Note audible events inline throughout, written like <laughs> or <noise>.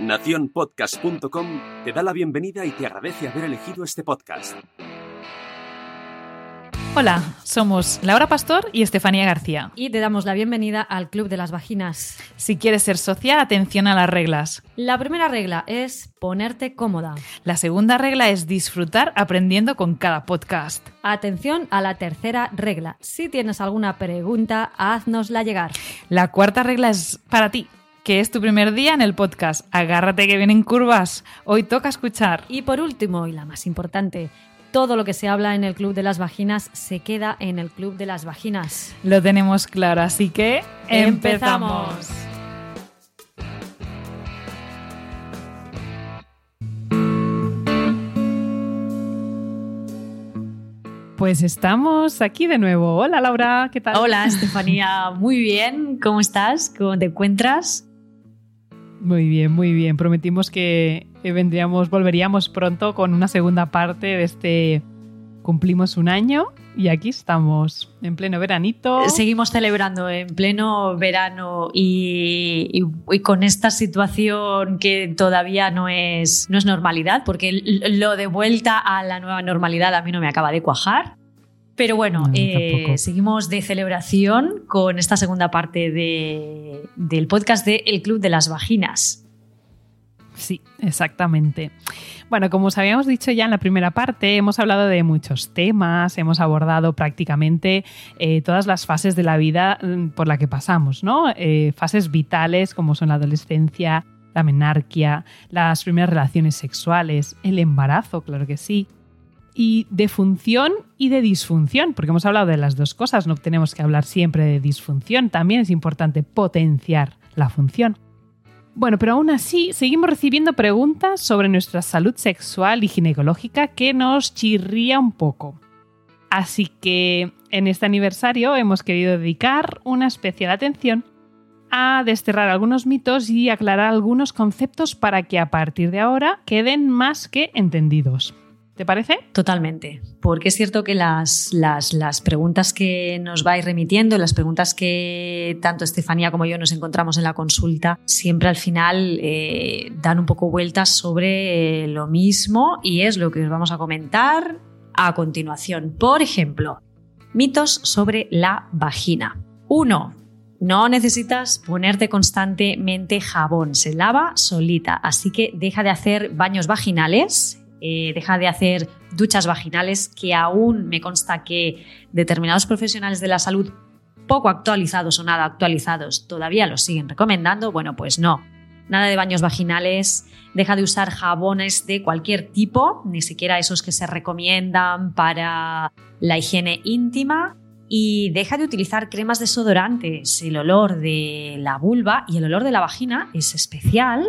Naciónpodcast.com te da la bienvenida y te agradece haber elegido este podcast. Hola, somos Laura Pastor y Estefanía García. Y te damos la bienvenida al Club de las Vaginas. Si quieres ser socia, atención a las reglas. La primera regla es ponerte cómoda. La segunda regla es disfrutar aprendiendo con cada podcast. Atención a la tercera regla. Si tienes alguna pregunta, haznosla llegar. La cuarta regla es para ti que es tu primer día en el podcast. Agárrate que vienen curvas. Hoy toca escuchar. Y por último, y la más importante, todo lo que se habla en el Club de las Vaginas se queda en el Club de las Vaginas. Lo tenemos claro, así que empezamos. Pues estamos aquí de nuevo. Hola Laura, ¿qué tal? Hola Estefanía, muy bien. ¿Cómo estás? ¿Cómo te encuentras? Muy bien, muy bien. Prometimos que vendríamos, volveríamos pronto con una segunda parte de este cumplimos un año y aquí estamos en pleno veranito. Seguimos celebrando en pleno verano y, y, con esta situación que todavía no es, no es normalidad, porque lo de vuelta a la nueva normalidad a mí no me acaba de cuajar. Pero bueno, eh, seguimos de celebración con esta segunda parte de, del podcast de El Club de las Vaginas. Sí, exactamente. Bueno, como os habíamos dicho ya en la primera parte, hemos hablado de muchos temas, hemos abordado prácticamente eh, todas las fases de la vida mm, por la que pasamos, ¿no? Eh, fases vitales como son la adolescencia, la menarquia, las primeras relaciones sexuales, el embarazo, claro que sí, y de función y de disfunción, porque hemos hablado de las dos cosas, no tenemos que hablar siempre de disfunción, también es importante potenciar la función. Bueno, pero aún así seguimos recibiendo preguntas sobre nuestra salud sexual y ginecológica que nos chirría un poco. Así que en este aniversario hemos querido dedicar una especial atención a desterrar algunos mitos y aclarar algunos conceptos para que a partir de ahora queden más que entendidos. ¿Te parece? Totalmente, porque es cierto que las, las, preguntas que nos vais remitiendo, las preguntas que tanto Estefanía como yo nos encontramos en la consulta, siempre al final eh, dan un poco vueltas sobre eh, lo mismo y es lo que os vamos a comentar a continuación. Por ejemplo, mitos sobre la vagina. Uno, no necesitas ponerte constantemente jabón, se lava solita, así que deja de hacer baños vaginales eh, deja de hacer duchas vaginales, que aún me consta que determinados profesionales de la salud poco actualizados o nada actualizados todavía los siguen recomendando. Bueno, pues no. Nada de baños vaginales, deja de usar jabones de cualquier tipo, ni siquiera esos que se recomiendan para la higiene íntima y deja de utilizar cremas desodorantes. El olor de la vulva y el olor de la vagina es especial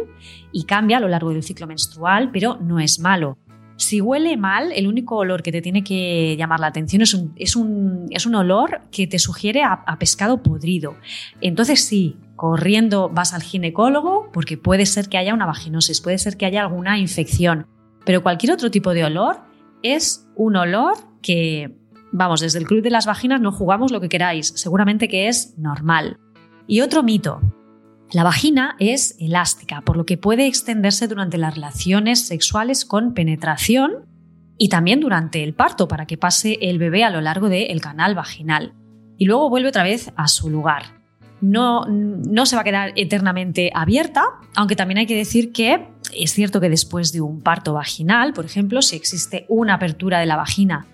y cambia a lo largo del ciclo menstrual, pero no es malo. Si huele mal, el único olor que te tiene que llamar la atención es un, es un, es un olor que te sugiere a, a pescado podrido. Entonces sí, corriendo vas al ginecólogo porque puede ser que haya una vaginosis, puede ser que haya alguna infección, pero cualquier otro tipo de olor es un olor que Vamos, desde el Club de las Vaginas no jugamos lo que queráis, seguramente que es normal. Y otro mito. La vagina es elástica, por lo que puede extenderse durante las relaciones sexuales con penetración y también durante el parto para que pase el bebé a lo largo del canal vaginal. Y luego vuelve otra vez a su lugar. No, no se va a quedar eternamente abierta, aunque también hay que decir que es cierto que después de un parto vaginal, por ejemplo, si existe una apertura de la vagina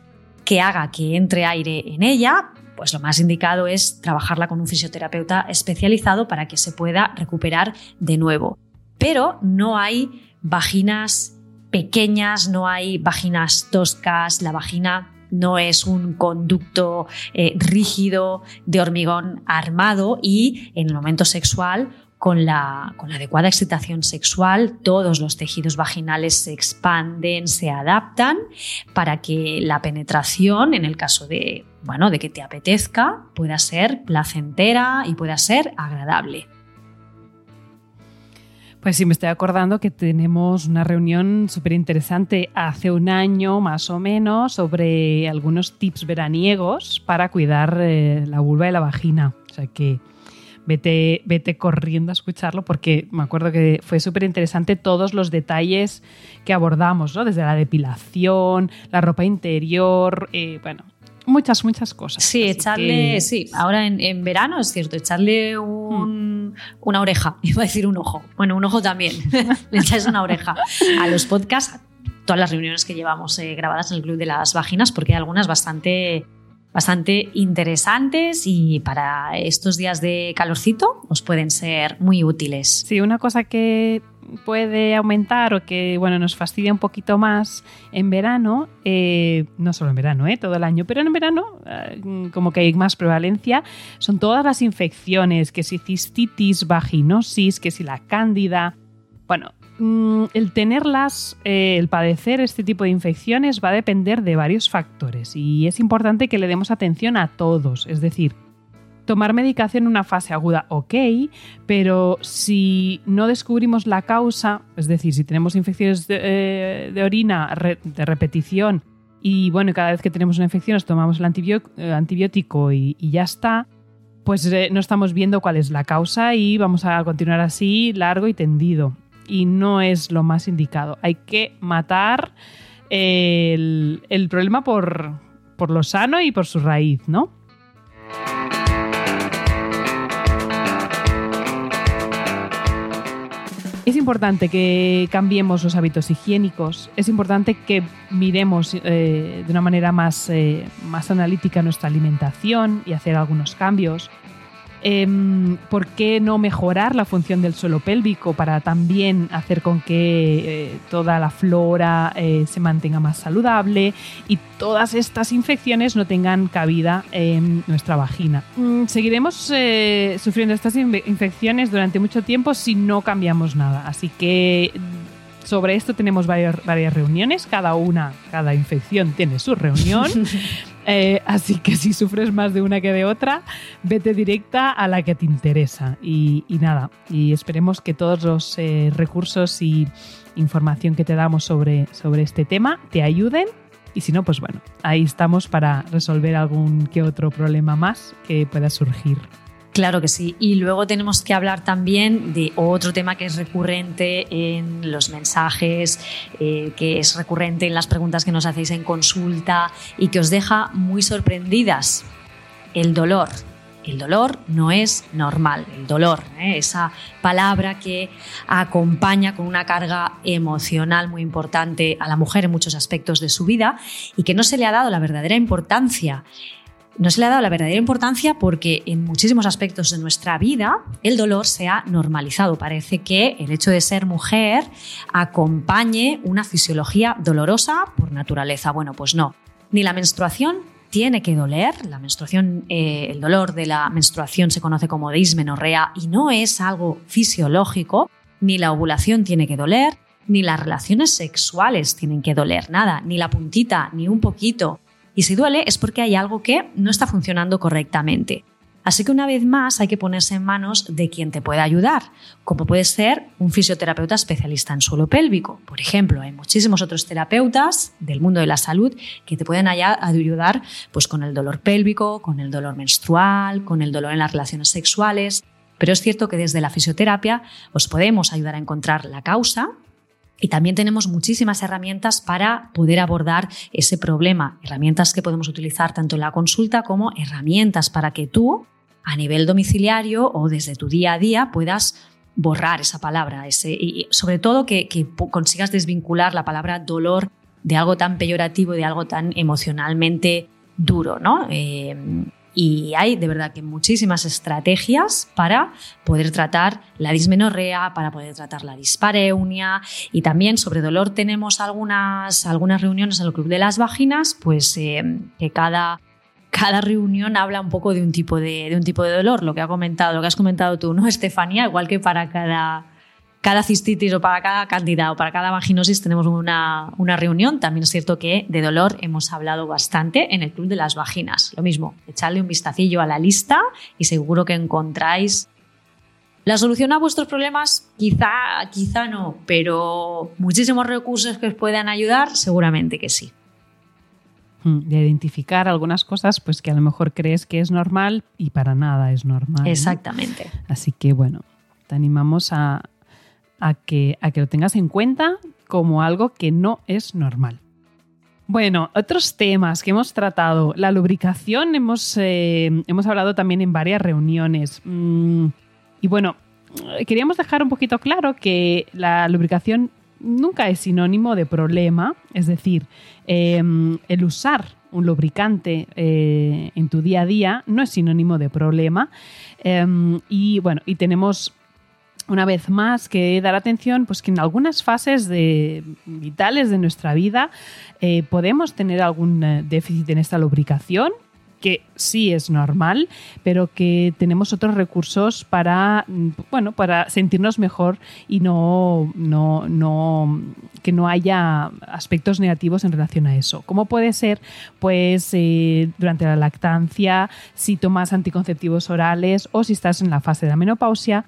que haga que entre aire en ella, pues lo más indicado es trabajarla con un fisioterapeuta especializado para que se pueda recuperar de nuevo. Pero no hay vaginas pequeñas, no hay vaginas toscas, la vagina no es un conducto eh, rígido de hormigón armado y en el momento sexual con la, adecuada excitación sexual, todos los tejidos vaginales se expanden, se adaptan para que la penetración, en el caso de, bueno, de que te apetezca, pueda ser placentera y pueda ser agradable. Pues sí, me estoy acordando que tenemos una reunión súper interesante hace un año más o menos sobre algunos tips veraniegos para cuidar eh, la vulva y la vagina. O sea que vete, vete corriendo a escucharlo porque me acuerdo que fue súper interesante todos los detalles que abordamos, ¿no? Desde la depilación, la ropa interior, eh, bueno, muchas, muchas cosas. Sí, echarle, sí, ahora en, verano es cierto, echarle un, una oreja, <laughs> iba a decir un ojo, bueno, un ojo también, <laughs> le echáis una oreja a los podcasts, todas las reuniones que llevamos eh, grabadas en el Club de las Vaginas, porque hay algunas bastante bastante interesantes y para estos días de calorcito os pueden ser muy útiles. Sí, una cosa que puede aumentar o que bueno nos fastidia un poquito más en verano, eh, no solo en verano, eh, todo el año, pero en verano eh, como que hay más prevalencia, son todas las infecciones, que si cistitis, vaginosis, que si la cándida. Bueno, Mm, el tenerlas, eh, el padecer este tipo de infecciones va a depender de varios factores y es importante que le demos atención a todos. Es decir, tomar medicación en una fase aguda, ok, pero si no descubrimos la causa, es decir, si tenemos infecciones de, eh, orina de repetición y bueno, cada vez que tenemos una infección nos tomamos el eh, antibiótico y, y ya está, pues no estamos viendo cuál es la causa y vamos a continuar así largo y tendido y no es lo más indicado. Hay que matar el, problema por, por lo sano y por su raíz, ¿no? Es importante que cambiemos los hábitos higiénicos, es importante que miremos eh, de una manera más, eh, más analítica nuestra alimentación y hacer algunos cambios. Em, ¿Por qué no mejorar la función del suelo pélvico para también hacer con que eh, toda la flora eh, se mantenga más saludable y todas estas infecciones no tengan cabida en nuestra vagina? Mm, seguiremos eh, sufriendo estas infecciones durante mucho tiempo si no cambiamos nada. Así que sobre esto tenemos varias, varias reuniones, cada una, cada infección tiene su reunión. <laughs> Eh, así que si sufres más de una que de otra, vete directa a la que te interesa. Y, nada, y esperemos que todos los eh, recursos y información que te damos sobre, sobre este tema te ayuden. Y si no, pues bueno, ahí estamos para resolver algún que otro problema más que pueda surgir. Claro que sí. Y luego tenemos que hablar también de otro tema que es recurrente en los mensajes, eh, que es recurrente en las preguntas que nos hacéis en consulta y que os deja muy sorprendidas. El dolor. El dolor no es normal. El dolor, ¿eh? esa palabra que acompaña con una carga emocional muy importante a la mujer en muchos aspectos de su vida y que no se le ha dado la verdadera importancia no se le ha dado la verdadera importancia porque en muchísimos aspectos de nuestra vida el dolor se ha normalizado. Parece que el hecho de ser mujer acompañe una fisiología dolorosa por naturaleza. Bueno, pues no. Ni la menstruación tiene que doler. La menstruación, eh, el dolor de la menstruación se conoce como dismenorrea y no es algo fisiológico. Ni la ovulación tiene que doler, ni las relaciones sexuales tienen que doler, nada, ni la puntita, ni un poquito. Y si duele es porque hay algo que no está funcionando correctamente. Así que una vez más hay que ponerse en manos de quien te pueda ayudar, como puede ser un fisioterapeuta especialista en suelo pélvico. Por ejemplo, hay muchísimos otros terapeutas del mundo de la salud que te pueden ayudar pues, con el dolor pélvico, con el dolor menstrual, con el dolor en las relaciones sexuales. Pero es cierto que desde la fisioterapia os podemos ayudar a encontrar la causa y también tenemos muchísimas herramientas para poder abordar ese problema, herramientas que podemos utilizar tanto en la consulta como herramientas para que tú, a nivel domiciliario o desde tu día a día, puedas borrar esa palabra, ese, y sobre todo que, consigas desvincular la palabra dolor de algo tan peyorativo, de algo tan emocionalmente duro, ¿no? Eh, y hay de verdad que muchísimas estrategias para poder tratar la dismenorrea, para poder tratar la dispareunia y también sobre dolor tenemos algunas, algunas reuniones en el Club de las Vaginas, pues eh, que cada cada reunión habla un poco de un tipo de, de, un tipo de dolor, lo que ha comentado, lo que has comentado tú, ¿no, Estefanía? Igual que para cada, cada cistitis o para cada candida o para cada vaginosis tenemos una, una, reunión. También es cierto que de dolor hemos hablado bastante en el Club de las Vaginas. Lo mismo, echarle un vistacillo a la lista y seguro que encontráis la solución a vuestros problemas. Quizá, quizá no, pero muchísimos recursos que os puedan ayudar, seguramente que sí. Mm, de identificar algunas cosas pues que a lo mejor crees que es normal y para nada es normal. Exactamente. Así que bueno, te animamos a, que, a que lo tengas en cuenta como algo que no es normal. Bueno, otros temas que hemos tratado. La lubricación hemos, eh, hemos hablado también en varias reuniones. Mm, y bueno, queríamos dejar un poquito claro que la lubricación nunca es sinónimo de problema, es decir, em, el usar un lubricante eh, en tu día a día no es sinónimo de problema. Em, y bueno, y tenemos una vez más que dar atención pues que en algunas fases vitales de nuestra vida eh, podemos tener algún eh, déficit en esta lubricación que sí es normal, pero que tenemos otros recursos para, bueno, para sentirnos mejor y no, no, no, que no haya aspectos negativos en relación a eso. ¿Cómo puede ser? Pues eh, durante la lactancia, si tomas anticonceptivos orales o si estás en la fase de la menopausia,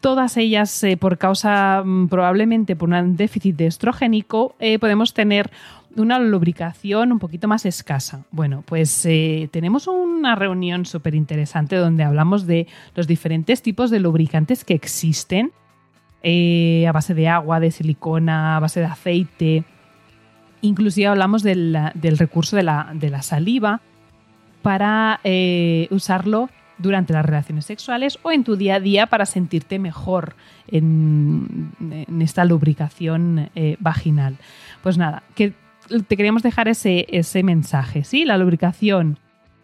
todas ellas eh, por causa mm, probablemente por un déficit de estrogénico, eh, podemos tener una lubricación un poquito más escasa. Bueno, pues eh, tenemos una reunión súper interesante donde hablamos de los diferentes tipos de lubricantes que existen a base de agua, de silicona, a base de aceite. Inclusive hablamos del, recurso de la, saliva para usarlo durante las relaciones sexuales o en tu día a día para sentirte mejor en, esta lubricación vaginal. Pues nada, que te queríamos dejar ese, ese mensaje, ¿sí? La lubricación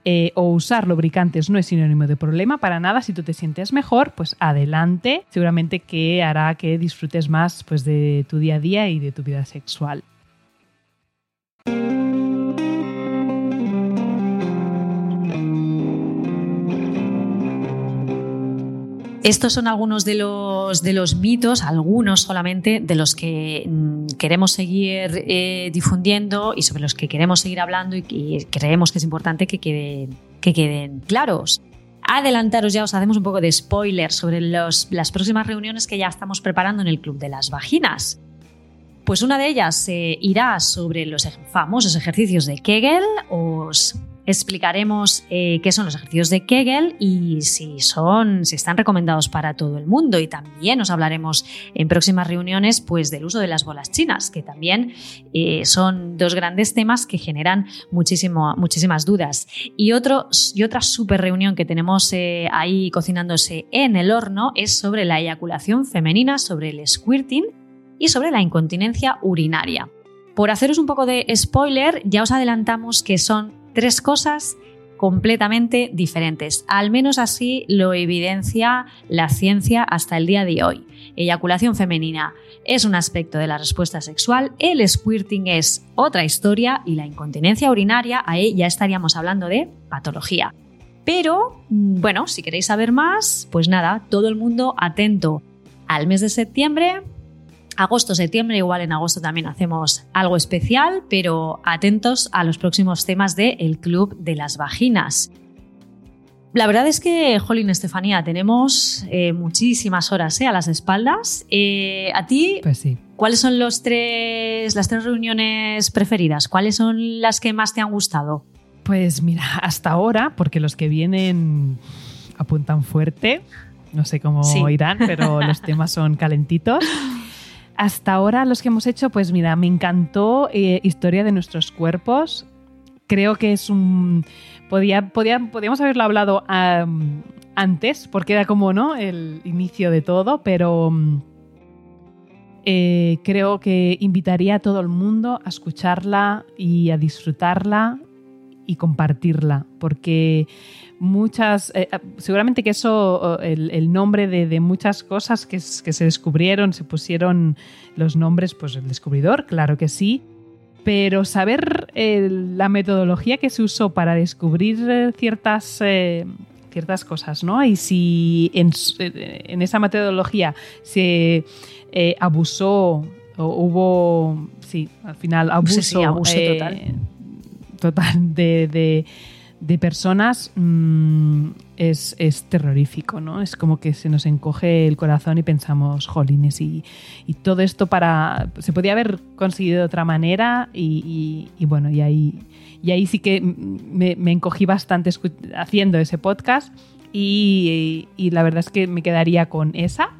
eh, o usar lubricantes no es sinónimo de problema para nada. Si tú te sientes mejor, pues adelante. Seguramente que hará que disfrutes más pues, de tu día a día y de tu vida sexual. Estos son algunos de los, de los mitos, algunos solamente, de los que mm, queremos seguir eh, difundiendo y sobre los que queremos seguir hablando y, creemos que es importante que queden, que queden claros. Adelantaros ya, os hacemos un poco de spoiler sobre las próximas reuniones que ya estamos preparando en el Club de las Vaginas. Pues una de ellas eh, irá sobre los famosos ejercicios de Kegel. Os explicaremos eh, qué son los ejercicios de Kegel y si son, si están recomendados para todo el mundo. Y también os hablaremos en próximas reuniones, pues, del uso de las bolas chinas, que también eh, son dos grandes temas que generan muchísimo, muchísimas dudas. Y, otro, y otra super reunión que tenemos eh, ahí cocinándose en el horno es sobre la eyaculación femenina, sobre el squirting y sobre la incontinencia urinaria. Por haceros un poco de spoiler, ya os adelantamos que son Tres cosas completamente diferentes. Al menos así lo evidencia la ciencia hasta el día de hoy. Eyaculación femenina es un aspecto de la respuesta sexual, el squirting es otra historia y la incontinencia urinaria, ahí ya estaríamos hablando de patología. Pero, mm, bueno, si queréis saber más, pues nada, todo el mundo atento al mes de septiembre agosto, septiembre, igual en agosto también hacemos algo especial, pero atentos a los próximos temas del el Club de las Vaginas. La verdad es que, Jolín Estefanía, tenemos eh, muchísimas horas eh, a las espaldas. Eh, ¿A ti? Pues sí. ¿Cuáles son los tres, las tres reuniones preferidas? ¿Cuáles son las que más te han gustado? Pues mira, hasta ahora, porque los que vienen apuntan fuerte, no sé cómo irán, pero <laughs> los temas son calentitos. Hasta ahora los que hemos hecho, pues mira, me encantó eh, Historia de nuestros cuerpos. Creo que es un... Podía, podíamos haberlo hablado antes, porque era como, ¿no? El inicio de todo, pero... Mm, eh, creo que invitaría a todo el mundo a escucharla y a disfrutarla y compartirla, porque muchas, eh, eh, seguramente que eso, el, nombre de, muchas cosas que, se descubrieron, se pusieron los nombres, pues el descubridor, claro que sí, pero saber eh, la metodología que se usó para descubrir ciertas, ciertas cosas, ¿no? Y si en, esa metodología se abusó o hubo, sí, al final abuso, total. total de de personas, mm, es, es, terrorífico, ¿no? Es como que se nos encoge el corazón y pensamos, jolines, y, y todo esto para... Se podía haber conseguido de otra manera y, y, bueno, y ahí, y ahí sí que me, me encogí bastante haciendo ese podcast y la verdad es que me quedaría con esa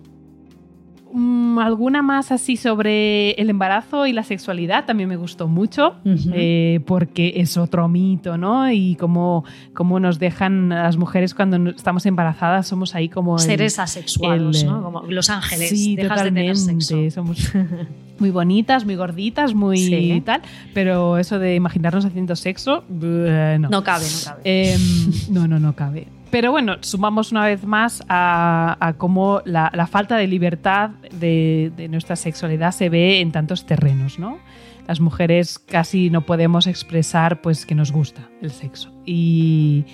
Mm, alguna más así sobre el embarazo y la sexualidad también me gustó mucho, eh, porque es otro mito, ¿no? Y cómo, cómo nos dejan las mujeres cuando estamos embarazadas, somos ahí como... Seres asexuados, ¿no? Como los ángeles. Sí, totalmente. Somos <laughs> muy bonitas, muy gorditas, muy tal, pero eso de imaginarnos haciendo sexo, no. No cabe, no cabe. Em, no, no, no cabe. Pero bueno, sumamos una vez más a, cómo la, falta de libertad de, nuestra sexualidad se ve en tantos terrenos, ¿no? Las mujeres casi no podemos expresar pues que nos gusta el sexo. Y,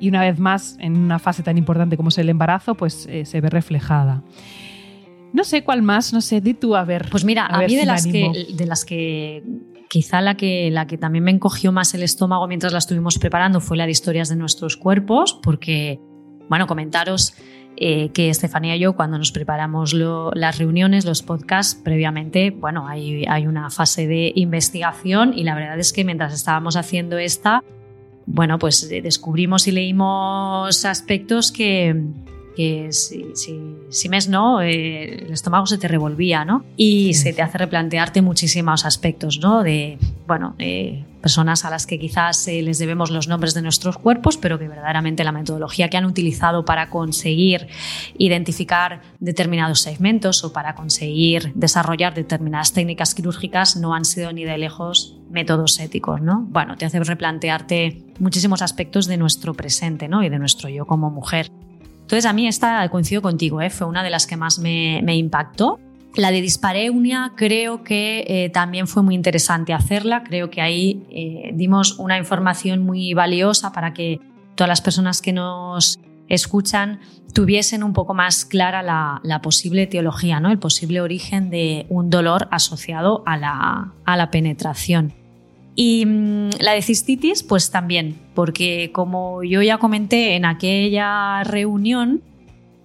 una vez más, en una fase tan importante como es el embarazo, pues eh, se ve reflejada. No sé cuál más, no sé, di tú a ver. Pues mira, a, mí de, las que, de las que quizá la que, la que también me encogió más el estómago mientras la estuvimos preparando fue la de historias de nuestros cuerpos, porque, bueno, comentaros eh, que Estefanía y yo, cuando nos preparamos las reuniones, los podcasts, previamente, bueno, hay, hay una fase de investigación y la verdad es que mientras estábamos haciendo esta, bueno, pues descubrimos y leímos aspectos que, que si, si, mes no, eh, el estómago se te revolvía, ¿no? Y se te hace replantearte muchísimos aspectos, ¿no? De, bueno, personas a las que quizás eh, les debemos los nombres de nuestros cuerpos, pero que verdaderamente la metodología que han utilizado para conseguir identificar determinados segmentos o para conseguir desarrollar determinadas técnicas quirúrgicas no han sido ni de lejos métodos éticos, ¿no? Bueno, te hace replantearte muchísimos aspectos de nuestro presente, ¿no? Y de nuestro yo como mujer. Entonces a mí esta, coincido contigo, ¿eh? fue una de las que más me, impactó. La de dispareunia creo que eh, también fue muy interesante hacerla, creo que ahí eh, dimos una información muy valiosa para que todas las personas que nos escuchan tuviesen un poco más clara la, posible teología, ¿no? el posible origen de un dolor asociado a la, a la penetración. Y mm, la de cistitis, pues también, porque como yo ya comenté en aquella reunión,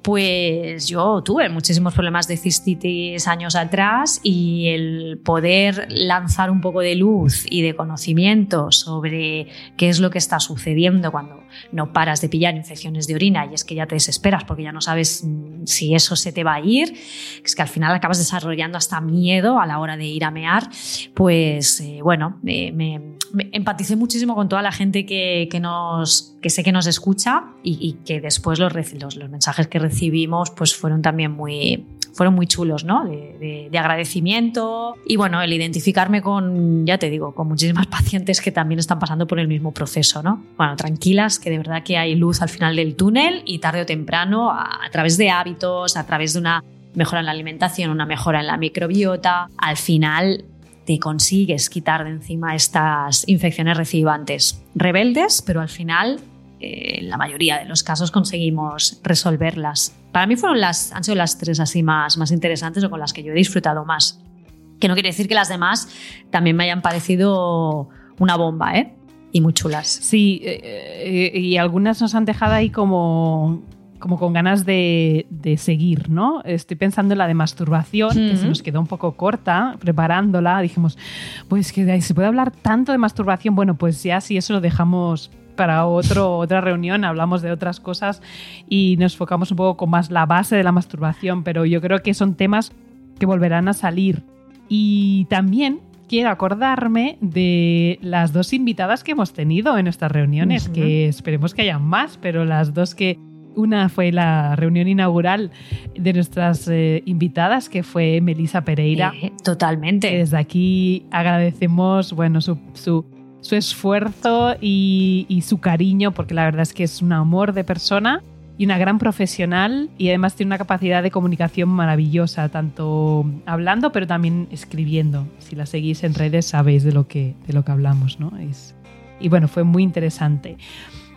pues yo tuve muchísimos problemas de cistitis años atrás y el poder lanzar un poco de luz y de conocimiento sobre qué es lo que está sucediendo cuando no paras de pillar infecciones de orina y es que ya te desesperas porque ya no sabes mm, si eso se te va a ir, es que al final acabas desarrollando hasta miedo a la hora de ir a mear, pues eh, bueno, me, empaticé muchísimo con toda la gente que, nos, que sé que nos escucha y, que después los, los, los mensajes que recibimos pues fueron también muy, fueron muy chulos, ¿no? De, agradecimiento y bueno, el identificarme con, ya te digo, con muchísimas <laughs> pacientes que también están pasando por el mismo proceso, ¿no? Bueno, tranquilas, que de verdad que hay luz al final del túnel y tarde o temprano, a, través de hábitos, a través de una mejora en la alimentación, una mejora en la microbiota, al final te consigues quitar de encima estas infecciones recibantes rebeldes, pero al final eh, en la mayoría de los casos conseguimos resolverlas. Para mí fueron las, han sido las tres así más, más interesantes o con las que yo he disfrutado más. Que no quiere decir que las demás también me hayan parecido una bomba, ¿eh? Y muy chulas. Sí, eh, eh, y algunas nos han dejado ahí como, como con ganas de, seguir, ¿no? Estoy pensando en la de masturbación, que se nos quedó un poco corta preparándola. Dijimos, pues que se puede hablar tanto de masturbación. Bueno, pues ya si eso lo dejamos para otro, <laughs> otra reunión, hablamos de otras cosas y nos enfocamos un poco con más la base de la masturbación, pero yo creo que son temas que volverán a salir. Y también quiero acordarme de las dos invitadas que hemos tenido en estas reuniones, que esperemos que hayan más, pero las dos que... Una fue la reunión inaugural de nuestras eh, invitadas, que fue Melisa Pereira. Eh, totalmente. Desde aquí agradecemos bueno, su, su su esfuerzo y, su cariño, porque la verdad es que es un amor de persona y una gran profesional y además tiene una capacidad de comunicación maravillosa, tanto hablando pero también escribiendo. Si la seguís en redes sabéis de lo que, de lo que hablamos, ¿no? Es, y bueno, fue muy interesante.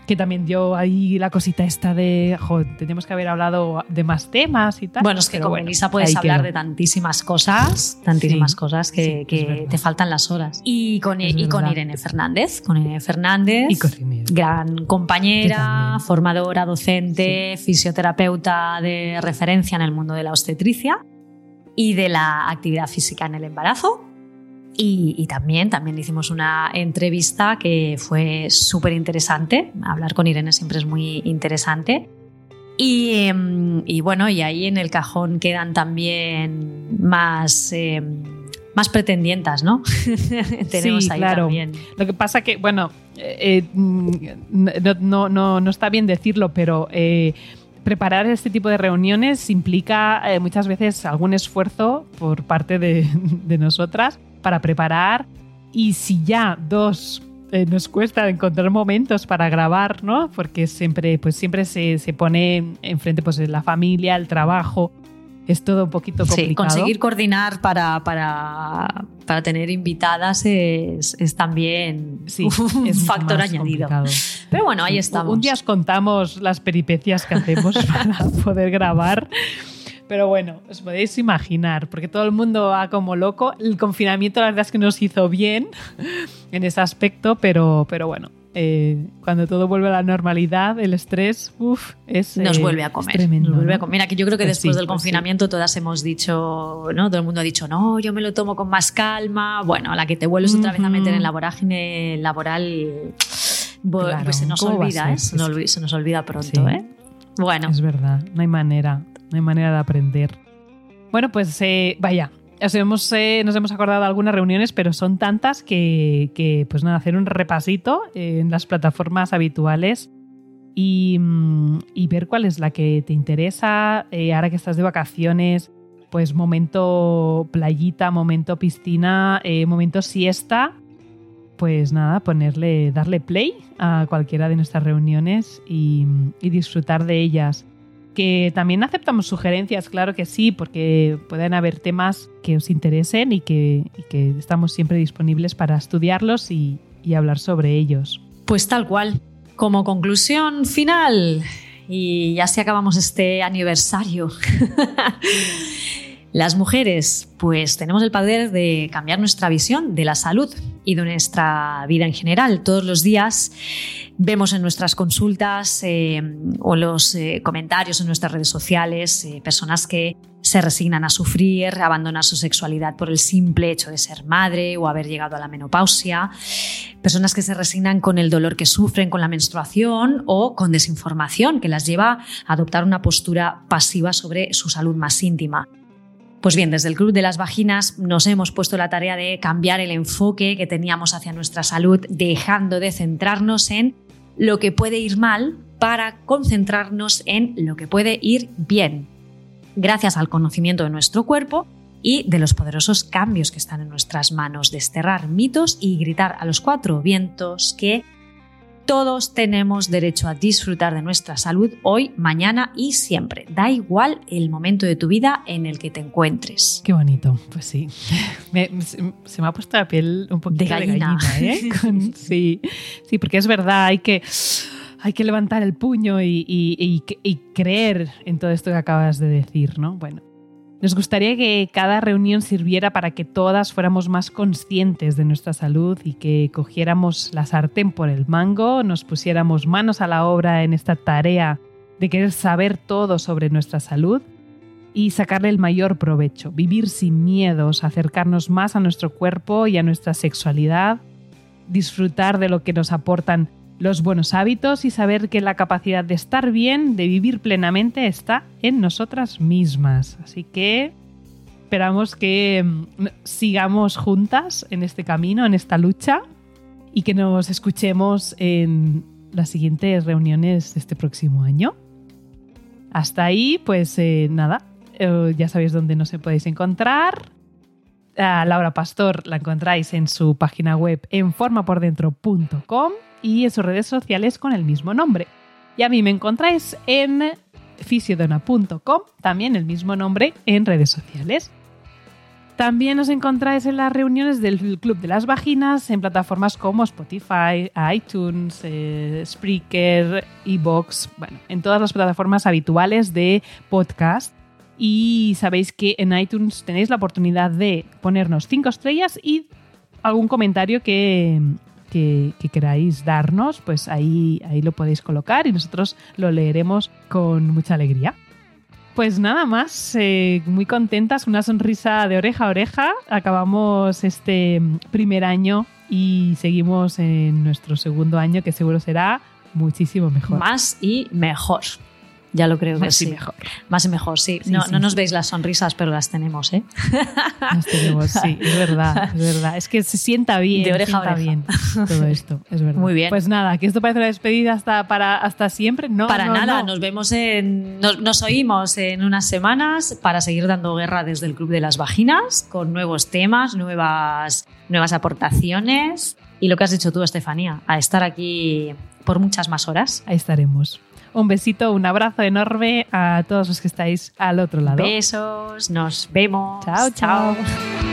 Que también dio ahí la cosita esta de, jo, tenemos que haber hablado de más temas y tal. Bueno, es que con Elisa puedes hablar de tantísimas cosas, tantísimas cosas que, que te faltan las horas. Y con, y con Irene Fernández, con Irene Fernández, y con Irene. gran compañera, formadora, docente, fisioterapeuta de referencia en el mundo de la obstetricia y de la actividad física en el embarazo y, también, también hicimos una entrevista que fue súper interesante. Hablar con Irene siempre es muy interesante. Y, em, bueno, y ahí en el cajón quedan también más, em, más pretendientas, ¿no? <laughs> Tenemos sí, ahí claro. también. Lo que pasa que, bueno, eh, eh, no, no, no, está bien decirlo, pero eh, preparar este tipo de reuniones implica muchas veces algún esfuerzo por parte de, de nosotras para preparar y si ya dos eh, nos cuesta encontrar momentos para grabar, ¿no? Porque siempre, pues siempre se, se pone enfrente pues, la familia, el trabajo. Es todo un poquito complicado. Sí, conseguir coordinar para, para, para tener invitadas es, es también un <laughs> factor añadido. Pero bueno, ahí estamos. Un día os contamos las peripecias que hacemos <laughs> para poder grabar. Pero bueno, os podéis imaginar, porque todo el mundo va como loco. El confinamiento, la verdad es que nos hizo bien <laughs> en ese aspecto, pero, pero bueno, eh, cuando todo vuelve a la normalidad, el estrés, uff, es. Nos vuelve a comer. Tremendo, nos vuelve a comer. Yo creo que pues después del pues confinamiento todas hemos dicho, ¿no? Todo el mundo ha dicho, no, yo me lo tomo con más calma. Bueno, a la que te vuelves otra vez a meter en la vorágine laboral, pues se nos olvida, ¿eh? Se nos, se nos olvida pronto, ¿eh? Bueno. Es verdad, no hay manera no hay manera de aprender. Bueno, pues eh, vaya, hemos, eh, nos hemos acordado de algunas reuniones, pero son tantas que, pues nada, hacer un repasito en las plataformas habituales y, mm, ver cuál es la que te interesa. Eh, ahora que estás de vacaciones, pues momento playita, momento piscina, momento siesta. Pues nada, ponerle, darle play a cualquiera de nuestras reuniones y disfrutar de ellas que también aceptamos sugerencias, claro que sí, porque pueden haber temas que os interesen y que, estamos siempre disponibles para estudiarlos y, y hablar sobre ellos. Pues tal cual. Como conclusión final, y ya si acabamos este aniversario. <laughs> Las mujeres, pues tenemos el poder de cambiar nuestra visión de la salud y de nuestra vida en general. Todos los días vemos en nuestras consultas eh, o en los eh, comentarios en nuestras redes sociales eh, personas que se resignan a sufrir, abandonar su sexualidad por el simple hecho de ser madre o haber llegado a la menopausia, personas que se resignan con el dolor que sufren con la menstruación o con desinformación que las lleva a adoptar una postura pasiva sobre su salud más íntima. Pues bien, desde el Club de las Vaginas nos hemos puesto la tarea de cambiar el enfoque que teníamos hacia nuestra salud, dejando de centrarnos en lo que puede ir mal para concentrarnos en lo que puede ir bien, gracias al conocimiento de nuestro cuerpo y de los poderosos cambios que están en nuestras manos, desterrar mitos y gritar a los cuatro vientos que todos tenemos derecho a disfrutar de nuestra salud hoy, mañana y siempre. Da igual el momento de tu vida en el que te encuentres. Qué bonito, pues sí. <laughs> se me ha puesto la piel un poquito de gallina, ¿eh? <laughs> sí, sí, porque es verdad, hay que hay que levantar el puño y, y, creer en todo esto que acabas de decir, ¿no? Bueno, nos gustaría que cada reunión sirviera para que todas fuéramos más conscientes de nuestra salud y que cogiéramos la sartén por el mango, nos pusiéramos manos a la obra en esta tarea de querer saber todo sobre nuestra salud y sacarle el mayor provecho, vivir sin miedos, acercarnos más a nuestro cuerpo y a nuestra sexualidad, disfrutar de lo que nos aportan los buenos hábitos y saber que la capacidad de estar bien, de vivir plenamente, está en nosotras mismas. Así que esperamos que mm, sigamos juntas en este camino, en esta lucha y que nos escuchemos en las siguientes reuniones de este próximo año. Hasta ahí, pues eh, nada, eh, ya sabéis dónde nos podéis encontrar. A Laura Pastor la encontráis en su página web en formapordentro.com y en sus redes sociales con el mismo nombre. Y a mí me encontráis en fisiodona.com, también el mismo nombre en redes sociales. También nos encontráis en las reuniones del Club de las Vaginas en plataformas como Spotify, iTunes, eh, Spreaker, Evox, bueno, en todas las plataformas habituales de podcast. Y sabéis que en iTunes tenéis la oportunidad de ponernos cinco estrellas y algún comentario que, que, que, queráis darnos, pues ahí, ahí lo podéis colocar y nosotros lo leeremos con mucha alegría. Pues nada más, eh, muy contentas, una sonrisa de oreja a oreja. Acabamos este primer año y seguimos en nuestro segundo año que seguro será muchísimo mejor. Más y mejor. Ya lo creo que Más y sí. mejor. Más y mejor, sí. Sí, no, sí, no nos veis las sonrisas, pero las tenemos, ¿eh? <laughs> Nos tenemos, sí, es verdad, es verdad. Es que se sienta bien, De oreja a sienta oreja. bien todo esto, es verdad. Muy bien. Pues nada, que esto parece una despedida hasta, para, hasta siempre. No, para no, nada, no. nos vemos en. Nos, nos oímos en unas semanas para seguir dando guerra desde el Club de las Vaginas, con nuevos temas, nuevas, nuevas aportaciones. Y lo que has dicho tú, Estefanía, a estar aquí por muchas más horas. Ahí estaremos. Un besito, un abrazo enorme a todos los que estáis al otro lado. Besos, nos vemos. Chao, chao. chao.